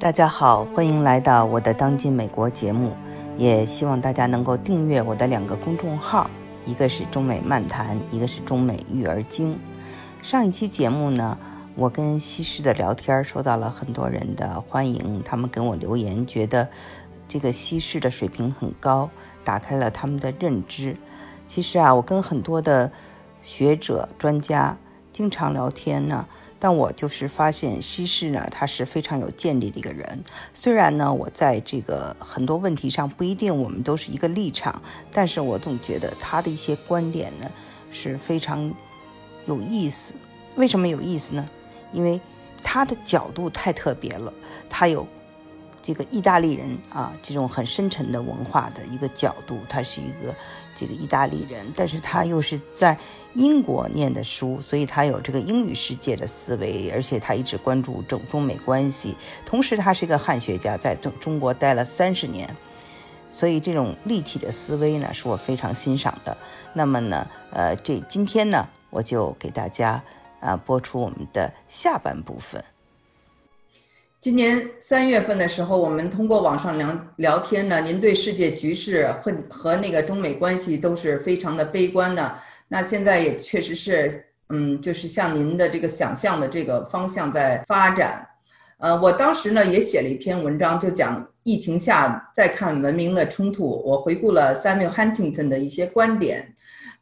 大家好，欢迎来到我的当今美国节目，也希望大家能够订阅我的两个公众号，一个是中美漫谈，一个是中美育儿经。上一期节目呢，我跟西施的聊天受到了很多人的欢迎，他们给我留言，觉得这个西施的水平很高，打开了他们的认知。其实啊，我跟很多的学者专家经常聊天呢。但我就是发现西施呢，他是非常有见地的一个人。虽然呢，我在这个很多问题上不一定我们都是一个立场，但是我总觉得他的一些观点呢是非常有意思。为什么有意思呢？因为他的角度太特别了，他有。这个意大利人啊，这种很深沉的文化的一个角度，他是一个这个意大利人，但是他又是在英国念的书，所以他有这个英语世界的思维，而且他一直关注中中美关系，同时他是一个汉学家，在中中国待了三十年，所以这种立体的思维呢，是我非常欣赏的。那么呢，呃，这今天呢，我就给大家啊播出我们的下半部分。今年三月份的时候，我们通过网上聊聊天呢，您对世界局势和和那个中美关系都是非常的悲观的。那现在也确实是，嗯，就是像您的这个想象的这个方向在发展。呃，我当时呢也写了一篇文章，就讲疫情下再看文明的冲突。我回顾了 Samuel Huntington 的一些观点。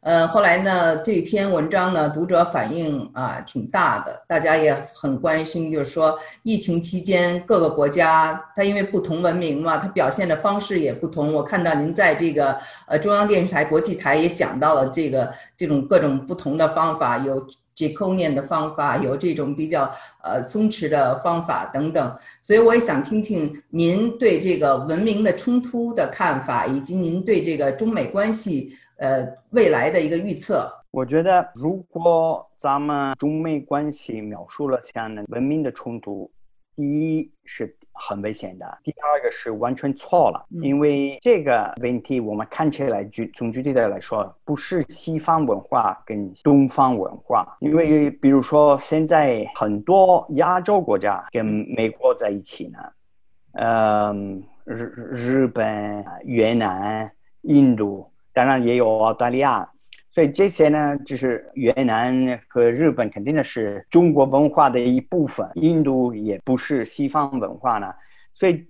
呃，后来呢，这篇文章呢，读者反应啊挺大的，大家也很关心，就是说疫情期间各个国家，它因为不同文明嘛，它表现的方式也不同。我看到您在这个呃中央电视台国际台也讲到了这个这种各种不同的方法，有 j a c o n i a n 的方法，有这种比较呃松弛的方法等等。所以我也想听听您对这个文明的冲突的看法，以及您对这个中美关系。呃，未来的一个预测，我觉得如果咱们中美关系描述了像文明的冲突，第一是很危险的，第二个是完全错了，因为这个问题我们看起来具从具体的来说，不是西方文化跟东方文化，因为比如说现在很多亚洲国家跟美国在一起呢，嗯，日日本、越南、印度。当然也有澳大利亚，所以这些呢，就是越南和日本肯定的是中国文化的一部分。印度也不是西方文化呢，所以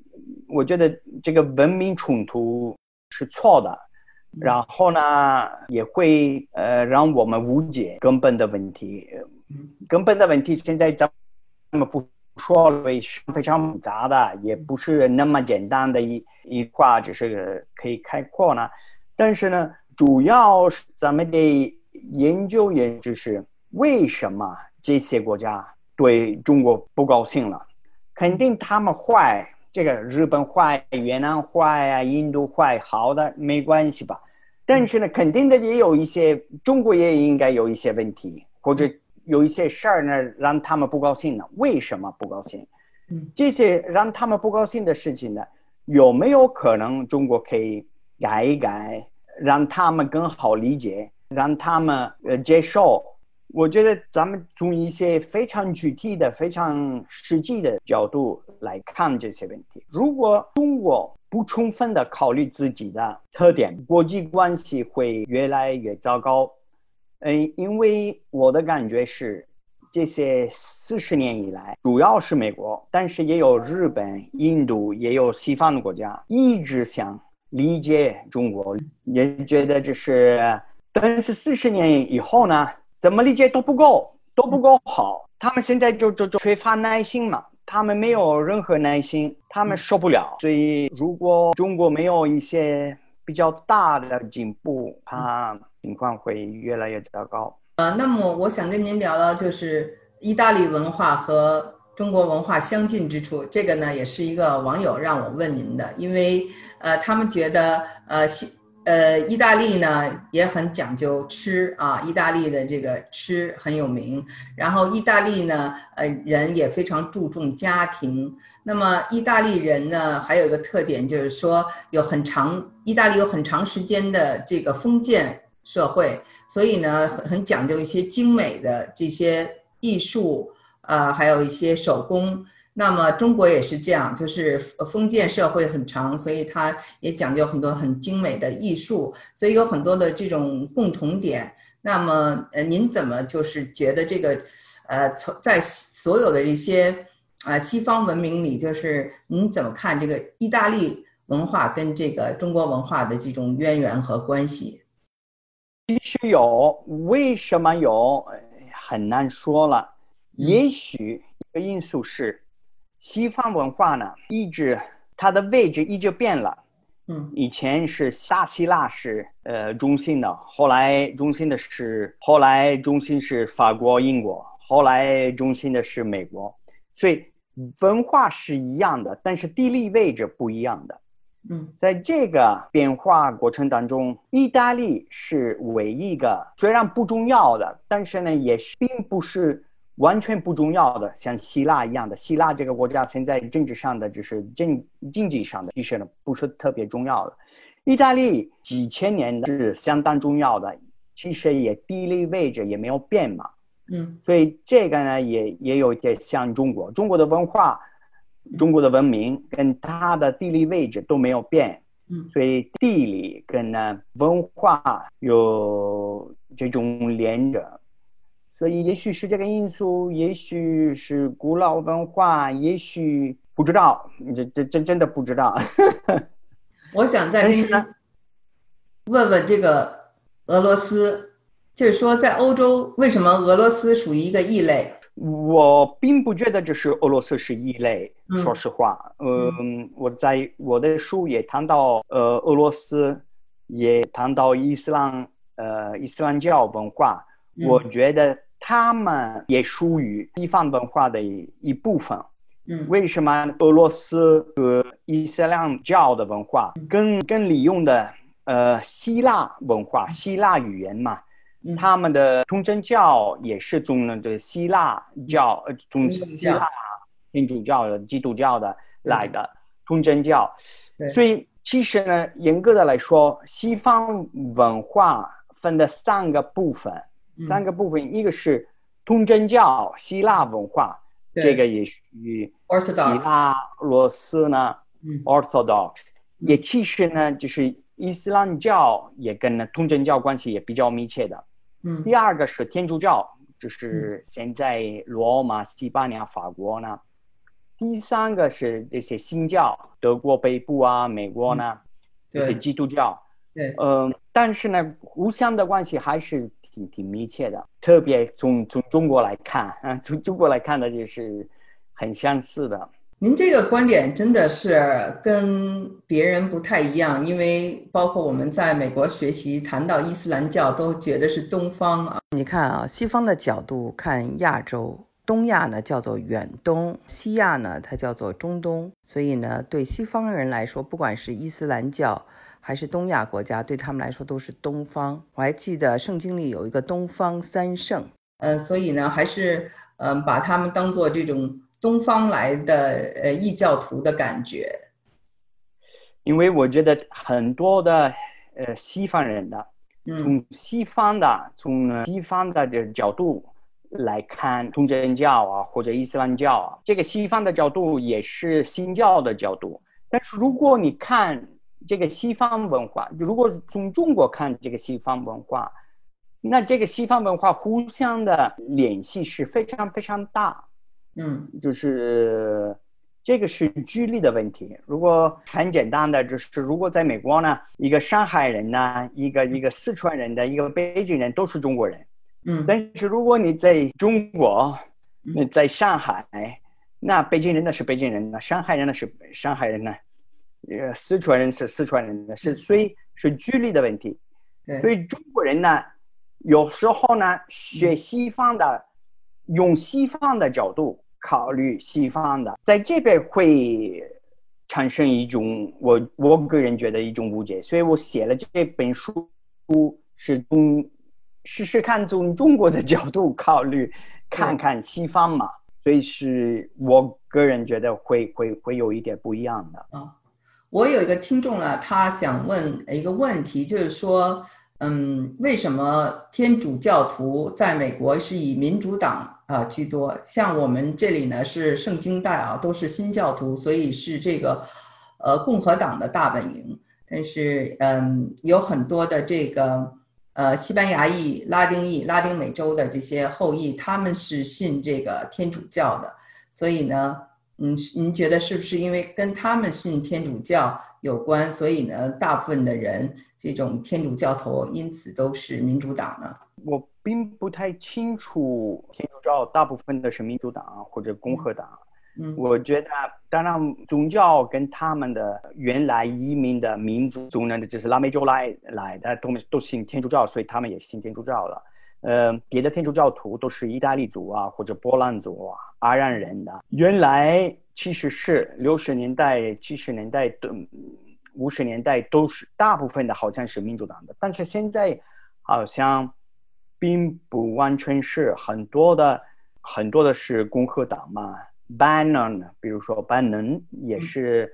我觉得这个文明冲突是错的。然后呢，也会呃让我们误解根本的问题。根本的问题现在咱们不说了，非常复杂的，也不是那么简单的一一话，只是可以开阔呢。但是呢，主要是咱们得研究研究是为什么这些国家对中国不高兴了？肯定他们坏，这个日本坏、越南坏啊、印度坏，好的没关系吧？但是呢，肯定的也有一些中国也应该有一些问题，或者有一些事儿呢让他们不高兴了？为什么不高兴？嗯，这些让他们不高兴的事情呢，有没有可能中国可以？改一改，让他们更好理解，让他们呃接受。我觉得咱们从一些非常具体的、非常实际的角度来看这些问题。如果中国不充分的考虑自己的特点，国际关系会越来越糟糕。嗯，因为我的感觉是，这些四十年以来，主要是美国，但是也有日本、印度，也有西方的国家，一直想。理解中国，也觉得这是，但是四十年以后呢，怎么理解都不够，都不够好。他们现在就就就缺乏耐心嘛，他们没有任何耐心，他们受不了。所以，如果中国没有一些比较大的进步，怕情况会越来越糟糕。呃，那么我想跟您聊聊，就是意大利文化和中国文化相近之处。这个呢，也是一个网友让我问您的，因为。呃，他们觉得，呃，西，呃，意大利呢也很讲究吃啊，意大利的这个吃很有名。然后，意大利呢，呃，人也非常注重家庭。那么，意大利人呢，还有一个特点就是说，有很长，意大利有很长时间的这个封建社会，所以呢，很很讲究一些精美的这些艺术，呃，还有一些手工。那么中国也是这样，就是封建社会很长，所以它也讲究很多很精美的艺术，所以有很多的这种共同点。那么，呃，您怎么就是觉得这个，呃，从在所有的一些啊西方文明里，就是您怎么看这个意大利文化跟这个中国文化的这种渊源和关系？其实有，为什么有，很难说了。也许一个因素是。西方文化呢，一直它的位置一直变了。嗯，以前是大希腊是呃中心的，后来中心的是后来中心是法国、英国，后来中心的是美国。所以文化是一样的，但是地理位置不一样的。嗯，在这个变化过程当中，意大利是唯一一个虽然不重要的，但是呢，也是并不是。完全不重要的，像希腊一样的，希腊这个国家现在政治上的就是经经济上的，其实呢不是特别重要的。意大利几千年的是相当重要的，其实也地理位置也没有变嘛。嗯，所以这个呢也也有点像中国，中国的文化、中国的文明跟它的地理位置都没有变。嗯，所以地理跟呢文化有这种连着。所以，也许是这个因素，也许是古老文化，也许不知道，这这真真的不知道。我想再问问这个俄罗斯，就是说在欧洲，为什么俄罗斯属于一个异类？我并不觉得这是俄罗斯是异类，说实话。嗯，我在我的书也谈到，呃，俄罗斯也谈到伊斯兰，呃，伊斯兰教文化，我觉得。他们也属于西方文化的一一部分。嗯，为什么俄罗斯和伊斯兰教的文化更更利用的呃希腊文化、希腊语言嘛？他们的东正教也是从那个希腊教呃中希腊天主教的基督教的来的东正教。所以其实呢，严格的来说，西方文化分的三个部分。三个部分，一个是通真教希腊文化，这个也属于希腊罗斯呢，Orthodox，也其实呢就是伊斯兰教也跟呢东正教关系也比较密切的。嗯，第二个是天主教，就是现在罗马、西班牙、法国呢。第三个是这些新教，德国北部啊，美国呢，这些基督教。对，嗯，但是呢，互相的关系还是。挺挺密切的，特别从从中国来看，啊，从中国来看的就是很相似的。您这个观点真的是跟别人不太一样，因为包括我们在美国学习，谈到伊斯兰教都觉得是东方啊。你看啊，西方的角度看亚洲，东亚呢叫做远东，西亚呢它叫做中东，所以呢对西方人来说，不管是伊斯兰教。还是东亚国家对他们来说都是东方。我还记得圣经里有一个东方三圣，呃，所以呢，还是嗯，把他们当做这种东方来的呃异教徒的感觉。因为我觉得很多的呃西方人的，从西方的从西方的这角度来看东正教啊或者伊斯兰教啊，这个西方的角度也是新教的角度。但是如果你看，这个西方文化，如果从中国看这个西方文化，那这个西方文化互相的联系是非常非常大。嗯，就是这个是距离的问题。如果很简单的，就是如果在美国呢，一个上海人呢，一个一个四川人的一个北京人都是中国人。嗯，但是如果你在中国，那在上海，那北京人呢是北京人，呢上海人呢是上海人呢。呃，四川人是四川人的，是所以是距离的问题。所以中国人呢，有时候呢学西方的，用西方的角度考虑西方的，在这边会产生一种我我个人觉得一种误解。所以我写了这本书，是从试试看从中国的角度考虑，看看西方嘛。所以是我个人觉得会会会有一点不一样的啊。我有一个听众呢，他想问一个问题，就是说，嗯，为什么天主教徒在美国是以民主党啊居多。像我们这里呢是圣经带啊，都是新教徒，所以是这个呃共和党的大本营。但是嗯，有很多的这个呃西班牙裔、拉丁裔、拉丁美洲的这些后裔，他们是信这个天主教的。所以呢，嗯，您觉得是不是因为跟他们信天主教？有关，所以呢，大部分的人这种天主教徒，因此都是民主党呢。我并不太清楚天主教大部分的是民主党或者共和党。嗯，我觉得当然宗教跟他们的原来移民的民族族呢，就是拉美洲来来的，都都信天主教，所以他们也信天主教了。呃，别的天主教徒都是意大利族啊，或者波兰族啊、阿让人的。原来。其实是六十年代、七十年代、都五十年代都是大部分的，好像是民主党的。但是现在好像并不完全是很多的，很多的是共和党嘛。Bannon，比如说 Bannon 也是，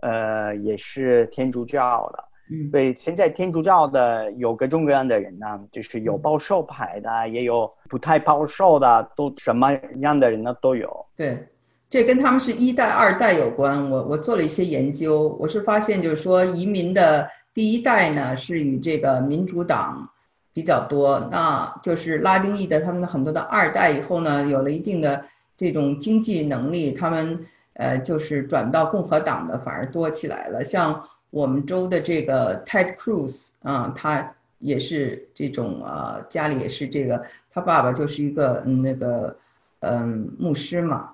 呃，也是天主教的。嗯，对，现在天主教的有各种各样的人呢，就是有保守派的，也有不太保守的，都什么样的人呢都有。对。这跟他们是一代、二代有关。我我做了一些研究，我是发现，就是说移民的第一代呢是与这个民主党比较多，那就是拉丁裔的他们的很多的二代以后呢，有了一定的这种经济能力，他们呃就是转到共和党的反而多起来了。像我们州的这个 Ted Cruz 啊，他也是这种啊，家里也是这个，他爸爸就是一个嗯那个嗯牧师嘛。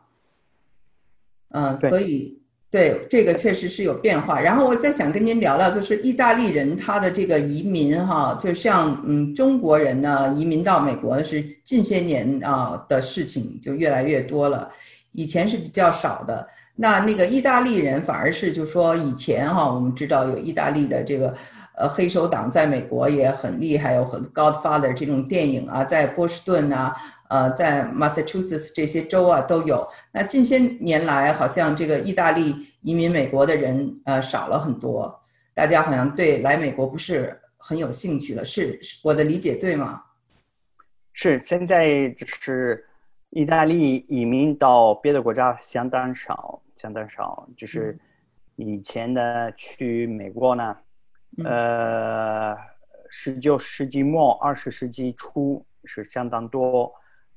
嗯，所以对这个确实是有变化。然后我再想跟您聊聊，就是意大利人他的这个移民哈，就像嗯中国人呢移民到美国是近些年啊的事情就越来越多了，以前是比较少的。那那个意大利人反而是就说以前哈，我们知道有意大利的这个呃黑手党在美国也很厉害，有很 Godfather 这种电影啊，在波士顿啊。呃，在 Massachusetts 这些州啊都有。那近些年来，好像这个意大利移民美国的人呃少了很多，大家好像对来美国不是很有兴趣了。是我的理解对吗？是，现在就是意大利移民到别的国家相当少，相当少。就是以前的去美国呢，呃，十九世纪末二十世纪初是相当多。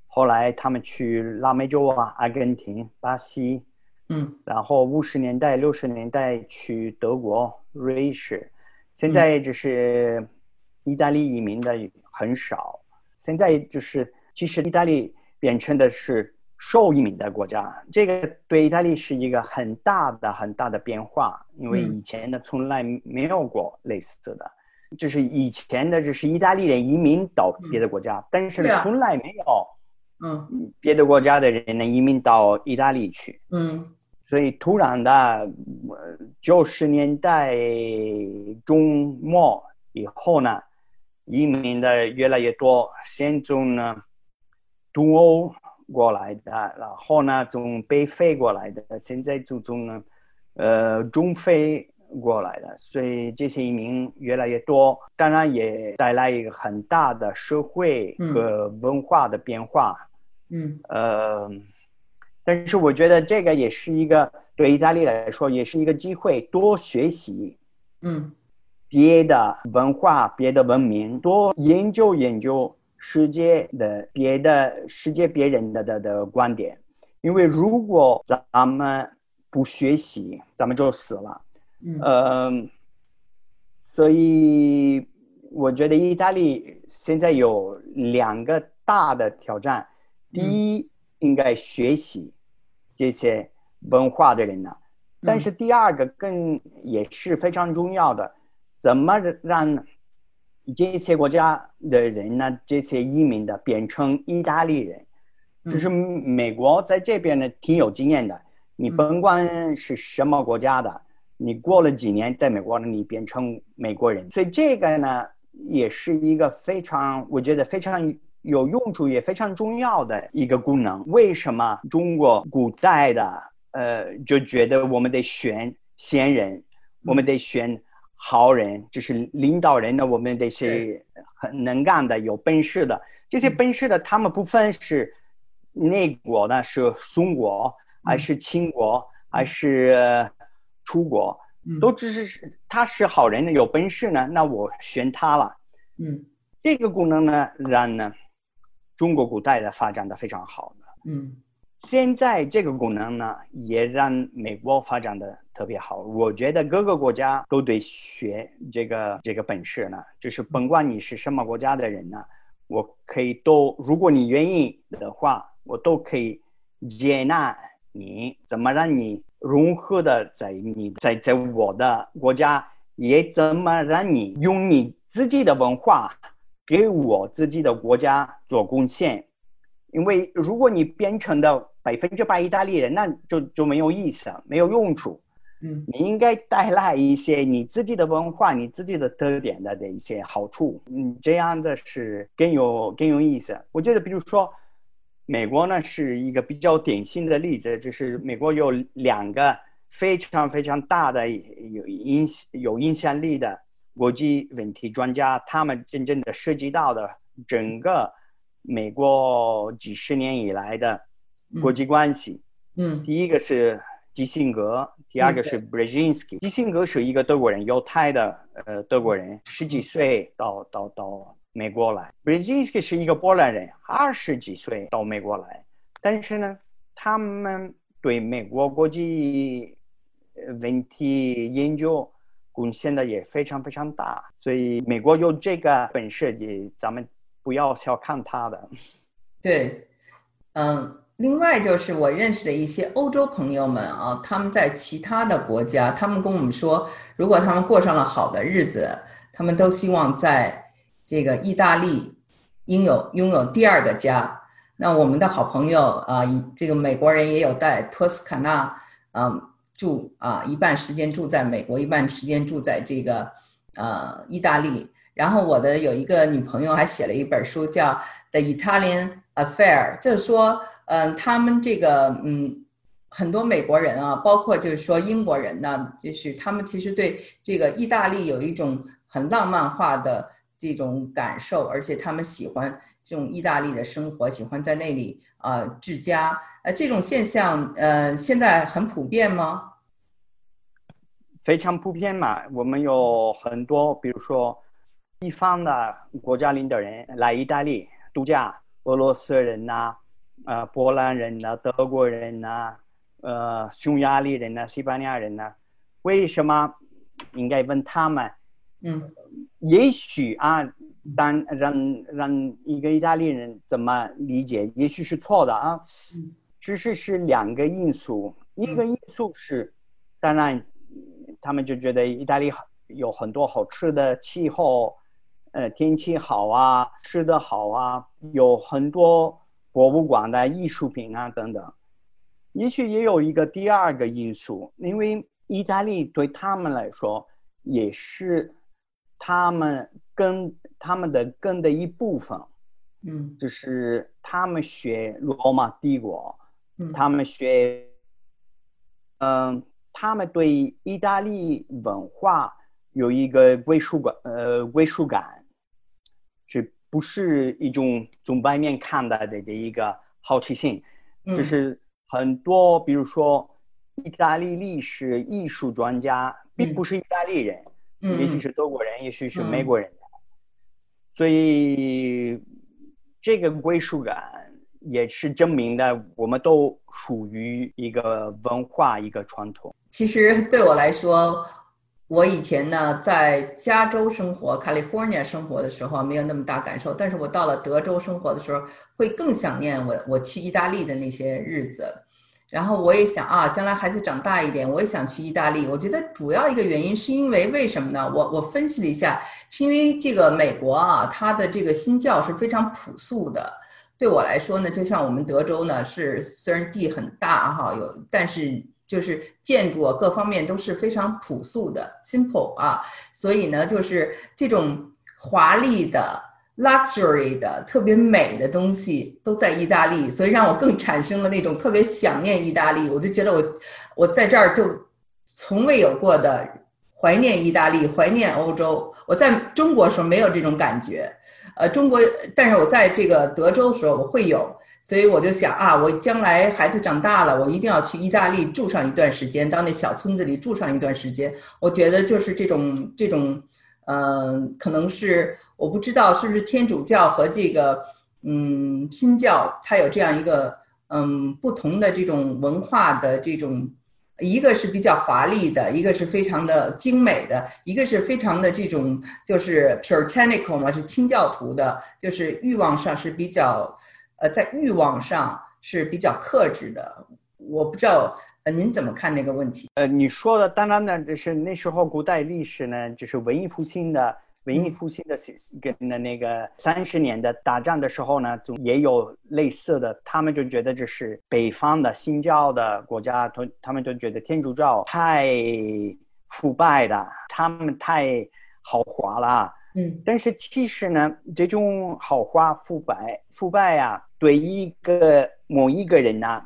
后来他们去拉美洲啊，阿根廷、巴西，嗯，然后五十年代、六十年代去德国、瑞士，现在就是意大利移民的很少。现在就是其实意大利变成的是受移民的国家，这个对意大利是一个很大的、很大的变化，因为以前呢从来没有过类似的，就是以前的就是意大利人移民到别的国家，但是从来没有。嗯，别的国家的人能移民到意大利去，嗯，所以突然的九十年代中末以后呢，移民的越来越多，先从呢东欧过来的，然后呢从北非过来的，现在就从呢呃中非过来的，所以这些移民越来越多，当然也带来一个很大的社会和文化的变化。嗯。呃，但是我觉得这个也是一个对意大利来说也是一个机会，多学习，嗯，别的文化、别的文明，多研究研究世界的别的世界别人的的的观点，因为如果咱们不学习，咱们就死了。嗯，呃，所以我觉得意大利现在有两个大的挑战。第一，应该学习这些文化的人呢，但是第二个更也是非常重要的，怎么让这些国家的人呢，这些移民的变成意大利人？就是美国在这边呢挺有经验的，你甭管是什么国家的，你过了几年在美国呢，你变成美国人，所以这个呢也是一个非常，我觉得非常。有用处也非常重要的一个功能。为什么中国古代的呃就觉得我们得选贤人，我们得选好人，就是领导人呢？我们得是很能干的、有本事的。这些本事的，他们不分是内国呢是宋国还是秦国还是楚国，都只是他是好人有本事呢，那我选他了。嗯，这个功能呢，让呢中国古代的发展的非常好的。嗯，现在这个功能呢，也让美国发展的特别好。我觉得各个国家都得学这个这个本事呢，就是甭管你是什么国家的人呢，我可以都，如果你愿意的话，我都可以接纳你，怎么让你融合的在你在在我的国家，也怎么让你用你。自己的文化给我自己的国家做贡献，因为如果你变成的百分之百意大利人，那就就没有意思了，没有用处。嗯，你应该带来一些你自己的文化、你自己的特点的的一些好处，嗯，这样子是更有更有意思。我觉得，比如说，美国呢是一个比较典型的例子，就是美国有两个非常非常大的有影有影响力的。国际问题专家，他们真正的涉及到的整个美国几十年以来的国际关系。嗯，第一个是基辛格，第二个是 Brzezinski。基辛格是一个德国人，犹太的呃德国人，十几岁到到到美国来。Brzezinski 是一个波兰人，二十几岁到美国来，但是呢，他们对美国国际问题研究。贡献的也非常非常大，所以美国有这个本事，也咱们不要小看他的。对，嗯，另外就是我认识的一些欧洲朋友们啊，他们在其他的国家，他们跟我们说，如果他们过上了好的日子，他们都希望在这个意大利拥有拥有第二个家。那我们的好朋友啊，这个美国人也有在托斯卡纳，嗯。住啊，一半时间住在美国，一半时间住在这个呃意大利。然后我的有一个女朋友还写了一本书，叫《The Italian Affair》，就是说，嗯，他们这个嗯很多美国人啊，包括就是说英国人呢，就是他们其实对这个意大利有一种很浪漫化的这种感受，而且他们喜欢这种意大利的生活，喜欢在那里啊治家。呃，这种现象呃现在很普遍吗？非常普遍嘛，我们有很多，比如说西方的国家领导人来意大利度假，俄罗斯人呐，呃，波兰人呐，德国人呐，呃，匈牙利人呐，西班牙人呐，为什么应该问他们？嗯，也许啊，当让让一个意大利人怎么理解？也许是错的啊。嗯，其实是两个因素，一个因素是，当然。他们就觉得意大利有很多好吃的，气候，呃，天气好啊，吃的好啊，有很多博物馆的艺术品啊等等。也许也有一个第二个因素，因为意大利对他们来说也是他们根他们的根的一部分。嗯，就是他们学罗马帝国，他们学，嗯。他们对意大利文化有一个归属感，呃，归属感，是不是一种从外面看到的的一个好奇心？就是很多，比如说意大利历史艺术专家，并不是意大利人，也许是德国人，也许是美国人，所以这个归属感。也是证明的，我们都属于一个文化，一个传统。其实对我来说，我以前呢在加州生活，California 生活的时候没有那么大感受，但是我到了德州生活的时候，会更想念我我去意大利的那些日子。然后我也想啊，将来孩子长大一点，我也想去意大利。我觉得主要一个原因是因为为什么呢？我我分析了一下，是因为这个美国啊，它的这个新教是非常朴素的。对我来说呢，就像我们德州呢，是虽然地很大哈，有，但是就是建筑啊各方面都是非常朴素的，simple 啊，所以呢，就是这种华丽的、luxury 的、特别美的东西都在意大利，所以让我更产生了那种特别想念意大利。我就觉得我我在这儿就从未有过的怀念意大利、怀念欧洲。我在中国时候没有这种感觉。呃，中国，但是我在这个德州的时候，我会有所以我就想啊，我将来孩子长大了，我一定要去意大利住上一段时间，到那小村子里住上一段时间。我觉得就是这种这种，嗯，可能是我不知道是不是天主教和这个嗯新教，它有这样一个嗯不同的这种文化的这种，一个是比较华丽的，一个是非常的精美的，一个是非常的这种就是 puritanical 嘛，是清教徒的，就是欲望上是比较。呃，在欲望上是比较克制的，我不知道呃您怎么看这个问题？呃，你说的当然呢，就是那时候古代历史呢，就是文艺复兴的文艺复兴的跟那那个三十年的打仗的时候呢，总也有类似的，他们就觉得这是北方的新教的国家，他他们就觉得天主教太腐败的，他们太豪华了。嗯，但是其实呢，这种豪华腐败腐败啊。对一个某一个人呢，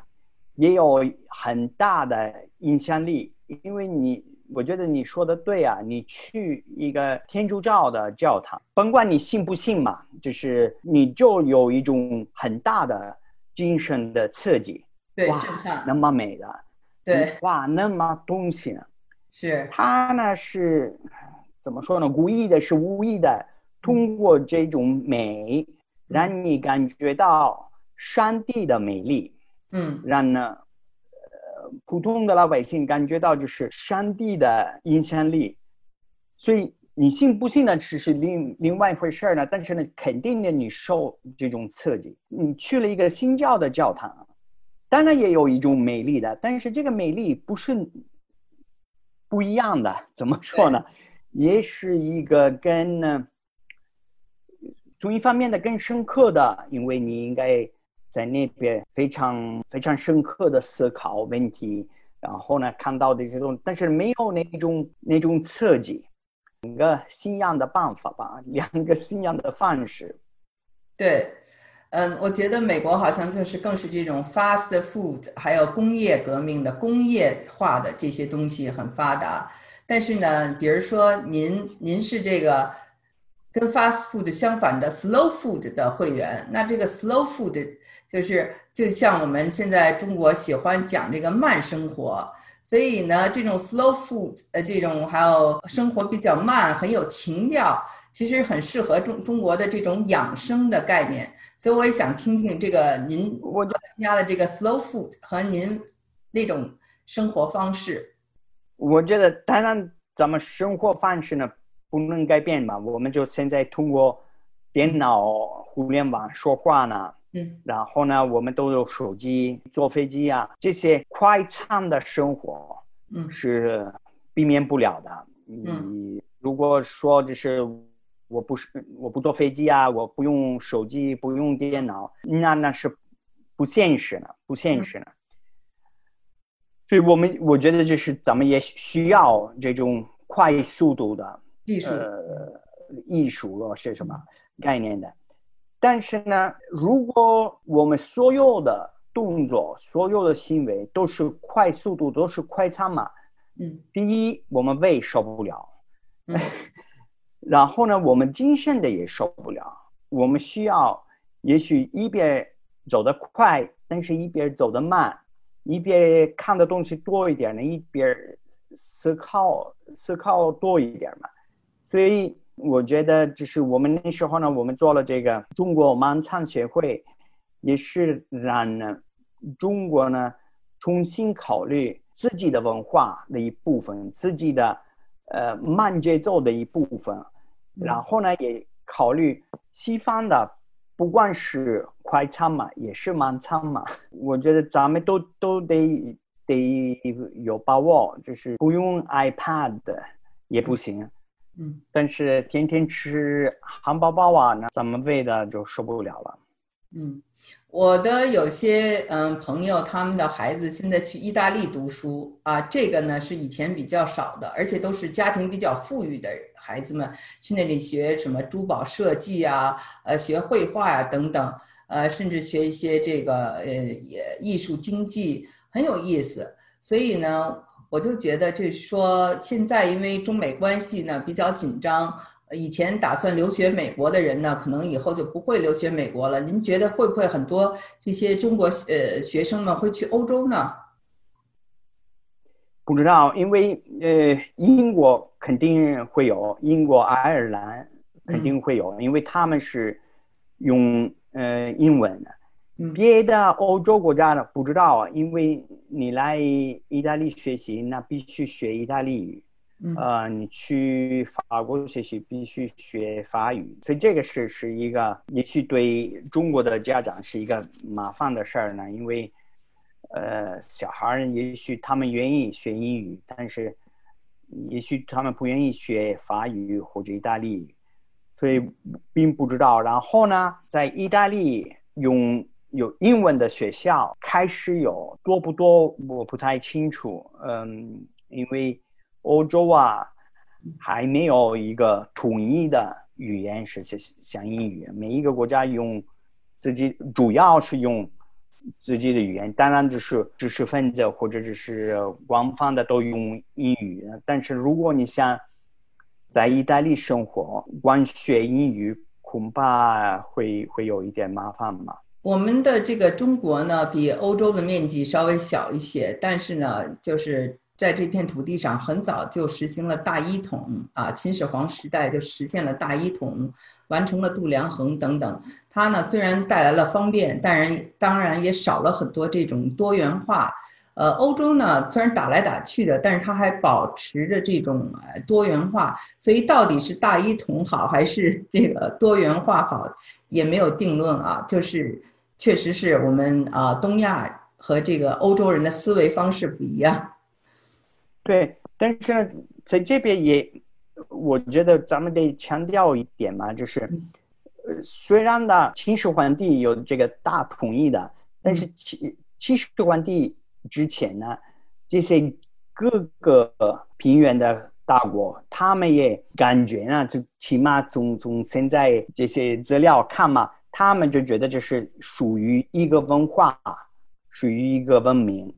也有很大的影响力，因为你，我觉得你说的对啊，你去一个天主教的教堂，甭管你信不信嘛，就是你就有一种很大的精神的刺激，对，哇，那么美的，对，哇，那么东西呢，是，他呢是怎么说呢？故意的，是无意的，通过这种美，让你感觉到。山地的美丽，嗯，让呢，呃，普通的老百姓感觉到就是山地的影响力，所以你信不信呢，只是另另外一回事儿呢。但是呢，肯定的你受这种刺激。你去了一个新教的教堂，当然也有一种美丽的，但是这个美丽不是不一样的。怎么说呢？也是一个跟呢，从一方面的更深刻的，因为你应该。在那边非常非常深刻的思考问题，然后呢，看到的这些东，但是没有那种那种刺激，两个信仰的办法吧，两个信仰的方式。对，嗯，我觉得美国好像就是更是这种 fast food，还有工业革命的工业化的这些东西很发达。但是呢，比如说您您是这个跟 fast food 相反的 slow food 的会员，那这个 slow food。就是就像我们现在中国喜欢讲这个慢生活，所以呢，这种 slow food，呃，这种还有生活比较慢，很有情调，其实很适合中中国的这种养生的概念。所以我也想听听这个您我参加的这个 slow food 和您那种生活方式。我觉得当然咱们生活方式呢不能改变嘛，我们就现在通过电脑、互联网说话呢。嗯，然后呢，我们都有手机，坐飞机啊，这些快餐的生活，嗯，是避免不了的。嗯，如果说就是我不是我不坐飞机啊，我不用手机，不用电脑，那那是不现实的，不现实的。所以我们我觉得就是咱们也需要这种快速度的艺术，呃，艺术了是什么概念的？但是呢，如果我们所有的动作、所有的行为都是快速度、都是快餐嘛，嗯，第一，我们胃受不了，嗯，然后呢，我们精神的也受不了。我们需要，也许一边走得快，但是一边走得慢，一边看的东西多一点呢，一边思考思考多一点嘛，所以。我觉得就是我们那时候呢，我们做了这个中国盲唱协会，也是让呢中国呢重新考虑自己的文化的一部分，自己的呃慢节奏的一部分，然后呢也考虑西方的，不管是快餐嘛，也是慢餐嘛。我觉得咱们都都得得有把握，就是不用 iPad 也不行。嗯，但是天天吃汉堡包啊，那咱们胃的就受不了了。嗯，我的有些嗯朋友，他们的孩子现在去意大利读书啊，这个呢是以前比较少的，而且都是家庭比较富裕的孩子们去那里学什么珠宝设计啊，呃，学绘画呀等等，呃，甚至学一些这个呃也艺术经济，很有意思。所以呢。我就觉得，就是说，现在因为中美关系呢比较紧张，以前打算留学美国的人呢，可能以后就不会留学美国了。您觉得会不会很多这些中国呃学生们会去欧洲呢？不知道，因为呃，英国肯定会有，英国、爱尔兰肯定会有，因为他们是用呃英文的。别的欧洲国家的不知道，因为你来意大利学习，那必须学意大利语。呃，你去法国学习必须学法语，所以这个是是一个，也许对中国的家长是一个麻烦的事儿呢。因为，呃，小孩儿也许他们愿意学英语，但是，也许他们不愿意学法语或者意大利语，所以并不知道。然后呢，在意大利用有英文的学校开始有多不多，我不太清楚。嗯，因为。欧洲啊，还没有一个统一的语言是像像英语，每一个国家用自己，主要是用自己的语言。当然，就是知识分子或者只是官方的都用英语。但是，如果你想在意大利生活，光学英语恐怕会会有一点麻烦嘛。我们的这个中国呢，比欧洲的面积稍微小一些，但是呢，就是。在这片土地上，很早就实行了大一统啊，秦始皇时代就实现了大一统，完成了度量衡等等。它呢虽然带来了方便，但然当然也少了很多这种多元化。呃，欧洲呢虽然打来打去的，但是它还保持着这种多元化。所以到底是大一统好还是这个多元化好，也没有定论啊。就是确实是我们啊东亚和这个欧洲人的思维方式不一样。对，但是呢，在这边也，我觉得咱们得强调一点嘛，就是，呃，虽然呢，秦始皇帝有这个大统一的，但是秦秦始皇帝之前呢，这些各个平原的大国，他们也感觉呢，就起码从从现在这些资料看嘛，他们就觉得这是属于一个文化，属于一个文明。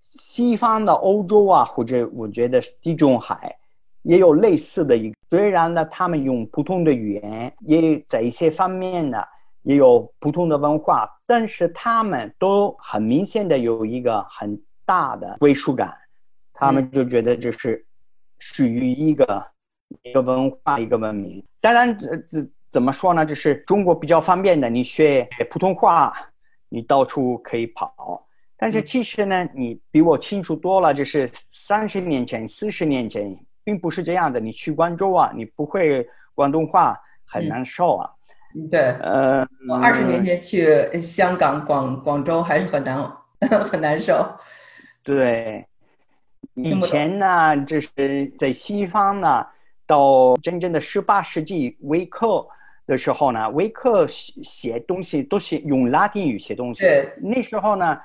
西方的欧洲啊，或者我觉得地中海也有类似的一个，虽然呢，他们用不同的语言，也在一些方面呢也有不同的文化，但是他们都很明显的有一个很大的归属感，他们就觉得这是属于一个一个文化一个文明。当然，这这怎么说呢？这是中国比较方便的，你学普通话，你到处可以跑。但是其实呢，你比我清楚多了。就是三十年前、四十年前，并不是这样的。你去广州啊，你不会广东话，很难受啊。对，呃，我二十年前去香港、广广州还是很难 很难受。对，以前呢，就是在西方呢，到真正的十八世纪维克的时候呢，维克写写东西都是用拉丁语写东西。对，那时候呢。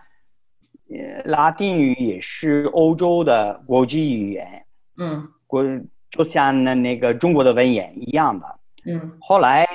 呃，拉丁语也是欧洲的国际语言，嗯，国就像那那个中国的文言一样的，嗯。后来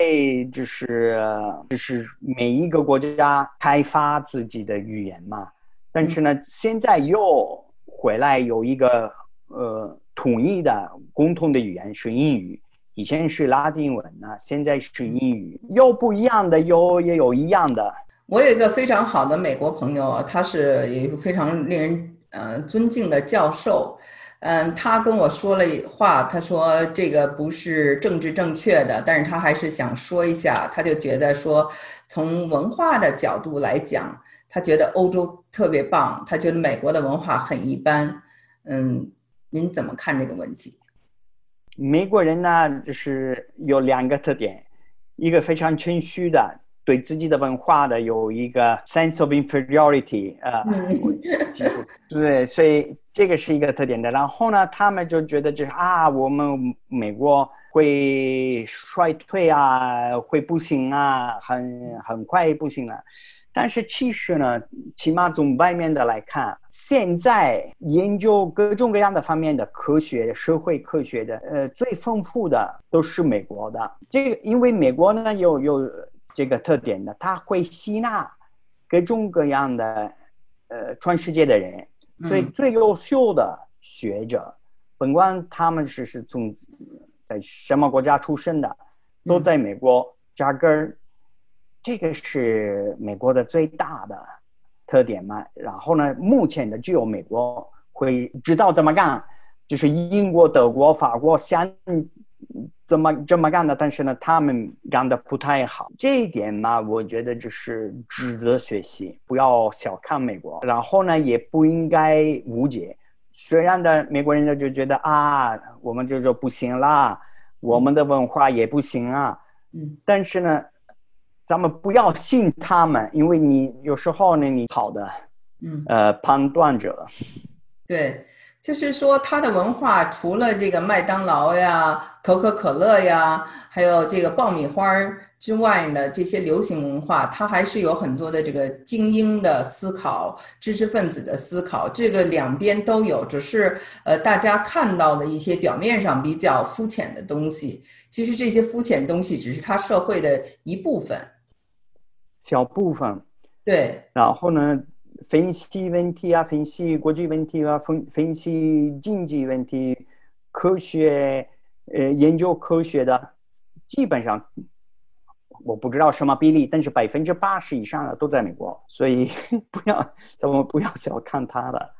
就是就是每一个国家开发自己的语言嘛，但是呢，现在又回来有一个呃统一的共同的语言是英语，以前是拉丁文呢，现在是英语，又不一样的，有也有一样的。我有一个非常好的美国朋友，他是一个非常令人呃尊敬的教授，嗯，他跟我说了话，他说这个不是政治正确的，但是他还是想说一下，他就觉得说从文化的角度来讲，他觉得欧洲特别棒，他觉得美国的文化很一般，嗯，您怎么看这个问题？美国人呢，就是有两个特点，一个非常谦虚的。对自己的文化的有一个 sense of inferiority，呃，对，所以这个是一个特点的。然后呢，他们就觉得就是啊，我们美国会衰退啊，会不行啊，很很快不行了。但是其实呢，起码从外面的来看，现在研究各种各样的方面的科学、社会科学的，呃，最丰富的都是美国的。这个因为美国呢有有。这个特点呢，他会吸纳各种各样的呃全世界的人，所以最优秀的学者，甭管他们是是从在什么国家出生的，都在美国扎根儿。这个是美国的最大的特点嘛。然后呢，目前的只有美国会知道怎么干，就是英国、德国、法国想怎么这么干的，但是呢，他们干的不太好。这一点嘛，我觉得就是值得学习，不要小看美国。然后呢，也不应该误解。虽然的美国人就就觉得啊，我们就说不行啦，我们的文化也不行啊。嗯，但是呢，咱们不要信他们，因为你有时候呢，你好的，嗯，呃，判断者，对，就是说它的文化除了这个麦当劳呀、可口可乐呀，还有这个爆米花儿。之外呢，这些流行文化，它还是有很多的这个精英的思考、知识分子的思考，这个两边都有。只是呃，大家看到的一些表面上比较肤浅的东西，其实这些肤浅东西只是它社会的一部分，小部分。对。然后呢，分析问题啊，分析国际问题啊，分分析经济问题，科学呃研究科学的，基本上。我不知道什么比例，但是百分之八十以上的都在美国，所以 不要咱们不要小看他的。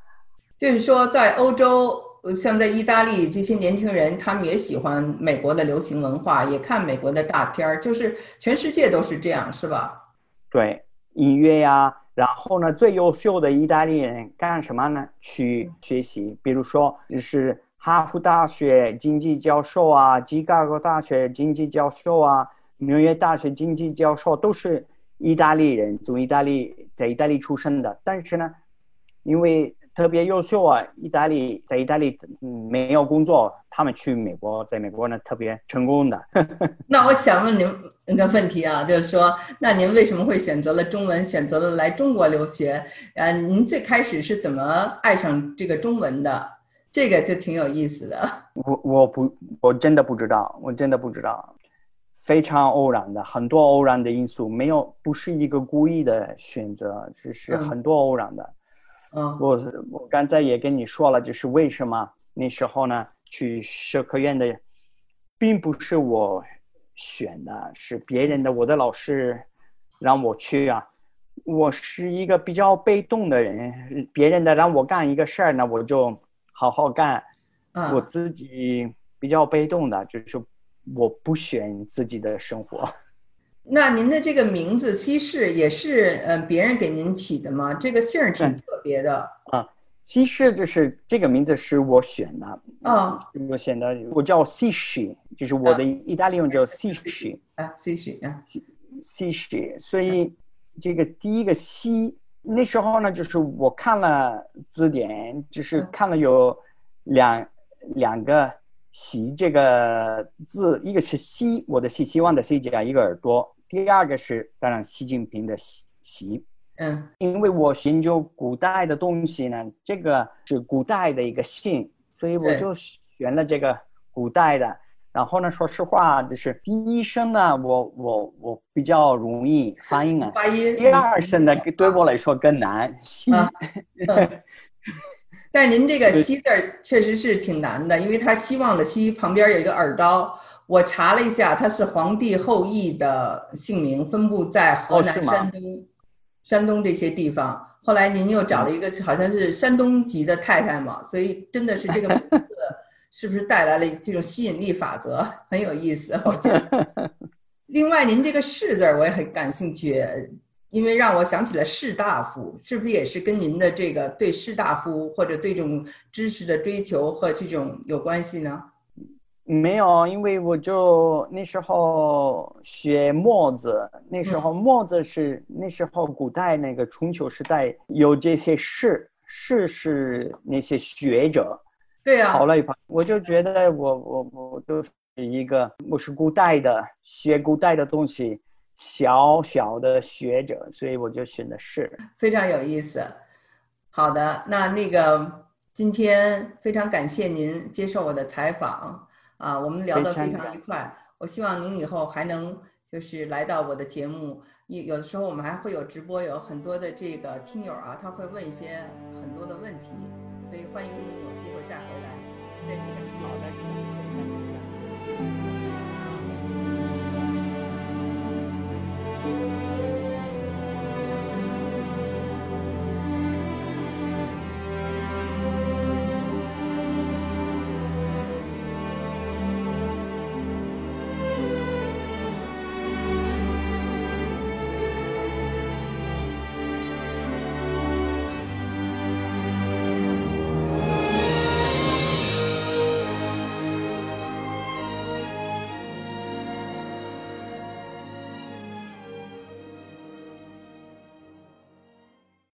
就是说，在欧洲，像在意大利，这些年轻人他们也喜欢美国的流行文化，也看美国的大片儿，就是全世界都是这样，是吧？对，音乐呀，然后呢，最优秀的意大利人干什么呢？去学习，比如说就是哈佛大学经济教授啊，芝加哥大学经济教授啊。纽约大学经济教授都是意大利人，从意大利在意大利出生的。但是呢，因为特别优秀啊，意大利在意大利没有工作，他们去美国，在美国呢特别成功的。那我想问您一个问题啊，就是说，那您为什么会选择了中文，选择了来中国留学？呃，您最开始是怎么爱上这个中文的？这个就挺有意思的。我我不我真的不知道，我真的不知道。非常偶然的，很多偶然的因素，没有不是一个故意的选择，只是很多偶然的。嗯，我我刚才也跟你说了，就是为什么那时候呢？去社科院的，并不是我选的，是别人的。我的老师让我去啊。我是一个比较被动的人，别人的让我干一个事儿呢，我就好好干。我自己比较被动的，就是。我不选自己的生活。那您的这个名字西式也是呃别人给您起的吗？这个姓儿挺特别的啊。西式就是这个名字是我选的啊，我选的。我叫西式，就是我的意大利文叫西式啊，西式啊，西西式。所以这个第一个西那时候呢，就是我看了字典，就是看了有两两个。习这个字，一个是希，我的希，希望的希加一个耳朵。第二个是当然习近平的习，习。嗯，因为我研究古代的东西呢，这个是古代的一个姓，所以我就选了这个古代的。然后呢，说实话，就是第一声呢，我我我比较容易发音啊。发音。第二声呢，对我来说更难。但您这个“西”字儿确实是挺难的，因为他希望的“希”旁边有一个耳刀。我查了一下，他是皇帝后裔的姓名，分布在河南、山东、山东这些地方。后来您又找了一个好像是山东籍的太太嘛，所以真的是这个名字 是不是带来了这种吸引力法则？很有意思，我觉得。另外，您这个“士”字儿我也很感兴趣。因为让我想起了士大夫，是不是也是跟您的这个对士大夫或者对这种知识的追求和这种有关系呢？没有，因为我就那时候学墨子，那时候墨子是那时候古代那个春秋时代有这些士，士是那些学者。对呀。好了一我就觉得我我我就是一个我是古代的学古代的东西。小小的学者，所以我就选的是非常有意思。好的，那那个今天非常感谢您接受我的采访啊，我们聊得非常愉快。我希望您以后还能就是来到我的节目，有有的时候我们还会有直播，有很多的这个听友啊，他会问一些很多的问题，所以欢迎您有机会再回来。再见。